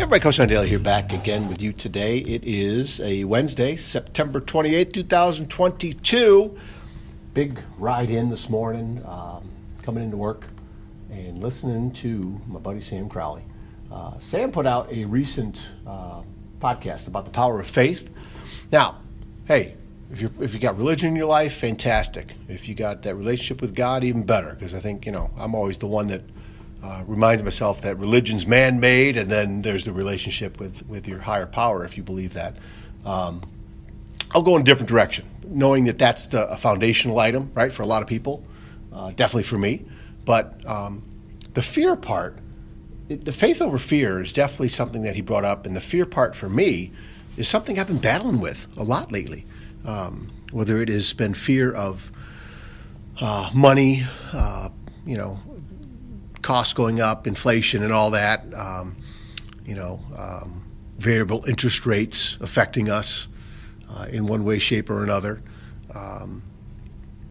everybody, Coach Daly here back again with you today. It is a Wednesday, September 28th, 2022. Big ride in this morning, um, coming into work and listening to my buddy Sam Crowley. Uh, Sam put out a recent uh, podcast about the power of faith. Now, hey, if you if you got religion in your life, fantastic. If you got that relationship with God, even better. Because I think you know I'm always the one that uh, reminds myself that religion's man-made, and then there's the relationship with with your higher power. If you believe that, um, I'll go in a different direction, knowing that that's the, a foundational item, right, for a lot of people. Uh, definitely for me, but um, the fear part, it, the faith over fear, is definitely something that he brought up, and the fear part for me is something I've been battling with a lot lately. Um, whether it has been fear of uh, money, uh, you know, costs going up, inflation, and all that. Um, you know, um, variable interest rates affecting us uh, in one way, shape, or another. Um,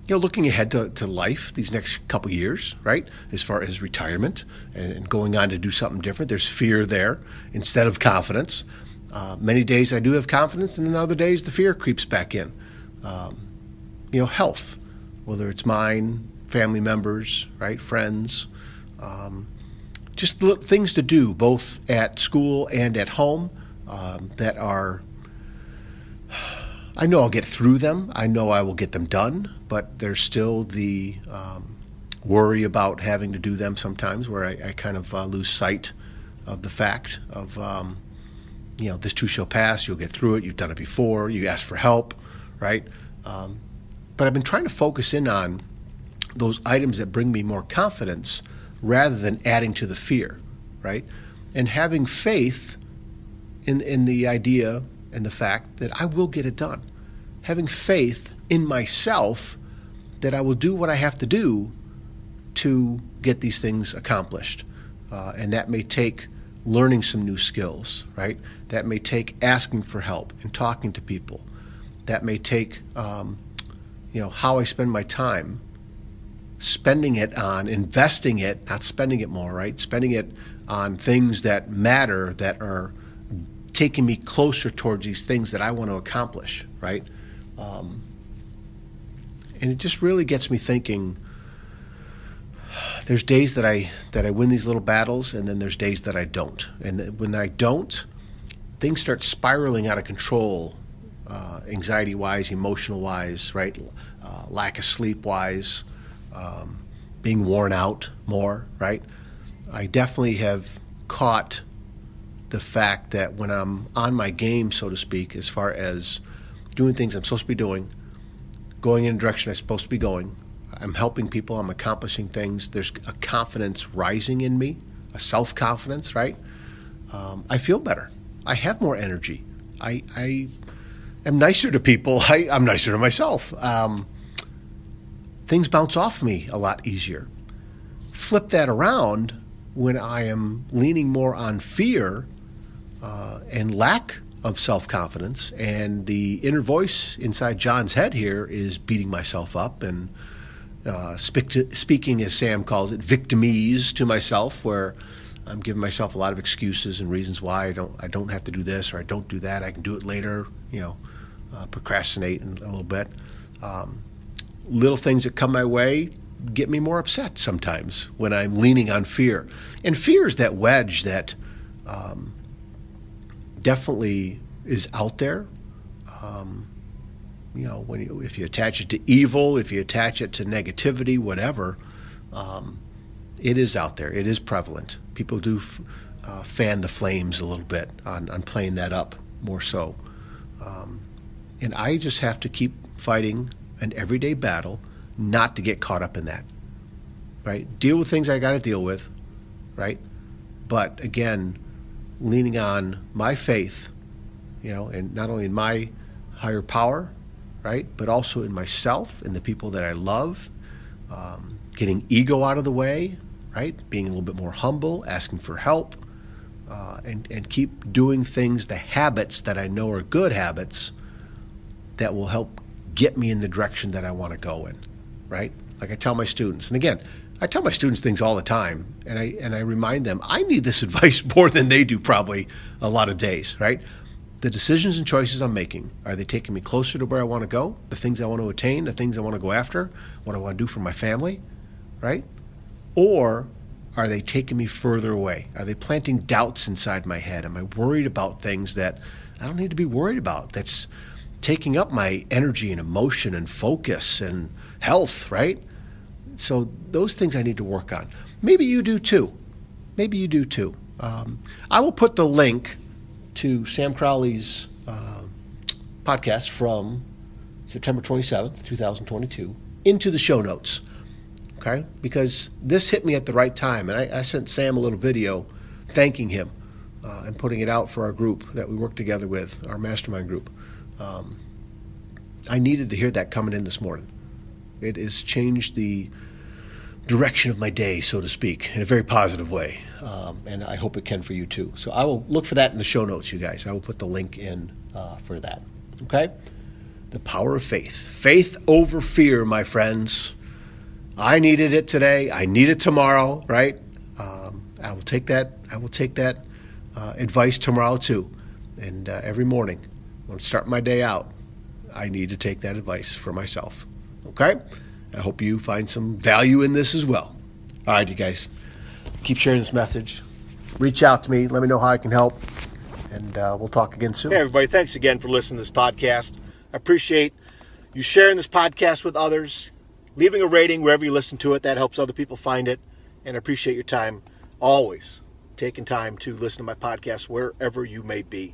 you know, looking ahead to, to life these next couple years, right? As far as retirement and, and, going on to do something different, there's fear there instead of confidence. Uh, many days I do have confidence, and then other days the fear creeps back in. Um, you know, health, whether it's mine, family members, right, friends, um, just things to do both at school and at home um, that are. I know I'll get through them. I know I will get them done, but there's still the um, worry about having to do them sometimes, where I, I kind of uh, lose sight of the fact of, um, you know, this too shall pass. You'll get through it. You've done it before. You ask for help, right? Um, but I've been trying to focus in on those items that bring me more confidence rather than adding to the fear, right? And having faith in, in the idea and the fact that I will get it done. Having faith in myself that I will do what I have to do to get these things accomplished. Uh, and that may take learning some new skills, right? That may take asking for help and talking to people. That may take, um, you know, how I spend my time spending it on investing it, not spending it more, right? Spending it on things that matter that are taking me closer towards these things that I want to accomplish, right? Um, and it just really gets me thinking. There's days that I that I win these little battles, and then there's days that I don't. And when I don't, things start spiraling out of control, uh, anxiety wise, emotional wise, right? Uh, lack of sleep wise um, being worn out more, right? I definitely have caught the fact that when I'm on my game, so to speak, as far as doing things I'm supposed to be doing, going in a direction I'm supposed to be going, I'm helping people, I'm accomplishing things, there's a confidence rising in me, a self confidence, right? Um, I feel better. I have more energy. I, I am nicer to people. I, am nicer to myself. Um, things bounce off me a lot easier. Flip that around when I am leaning more on fear uh, and lack of self confidence, and the inner voice inside John's head here is beating myself up and uh, speak to, speaking, as Sam calls it, victimese to myself, where I'm giving myself a lot of excuses and reasons why I don't I don't have to do this or I don't do that. I can do it later. You know, uh, procrastinate a little bit. Um, little things that come my way get me more upset sometimes when I'm leaning on fear. And fear is that wedge that um, definitely is out there. Um, you know, when you, if you attach it to evil, if you attach it to negativity, whatever, um, it is out there. It is prevalent. People do f- uh, fan the flames a little bit on, on playing that up more so. Um, and I just have to keep fighting an everyday battle not to get caught up in that. Right? Deal with things I got to deal with, right? But again, leaning on my faith, you know, and not only in my higher power, right, but also in myself and the people that I love, um, getting ego out of the way, right, being a little bit more humble, asking for help, uh, and, and keep doing things, the habits that I know are good habits that will help get me in the direction that I want to go in, right? Like I tell my students, and again, I tell my students things all the time, and I and I remind them I need this advice more than they do probably a lot of days, right? The decisions and choices I'm making are they taking me closer to where I want to go, the things I want to attain, the things I want to go after, what I want to do for my family, right? Or are they taking me further away? Are they planting doubts inside my head? Am I worried about things that I don't need to be worried about? That's taking up my energy and emotion and focus and health, right? So those things I need to work on. Maybe you do too. Maybe you do too. Um, I will put the link to Sam Crowley's uh, podcast from September 27th, 2022, into the show notes. Okay? Because this hit me at the right time. And I, I sent Sam a little video thanking him uh, and putting it out for our group that we work together with, our mastermind group. Um, I needed to hear that coming in this morning. It has changed the direction of my day, so to speak, in a very positive way. Um, and I hope it can for you too. So I will look for that in the show notes, you guys. I will put the link in uh, for that. Okay? The power of faith. Faith over fear, my friends. I needed it today. I need it tomorrow, right? Um, I will take that. I will take that uh, advice tomorrow too. And uh, every morning, when to start my day out, I need to take that advice for myself. Okay? I hope you find some value in this as well. All right, you guys, keep sharing this message. Reach out to me. Let me know how I can help. And uh, we'll talk again soon. Hey, everybody. Thanks again for listening to this podcast. I appreciate you sharing this podcast with others, leaving a rating wherever you listen to it. That helps other people find it. And I appreciate your time always taking time to listen to my podcast wherever you may be.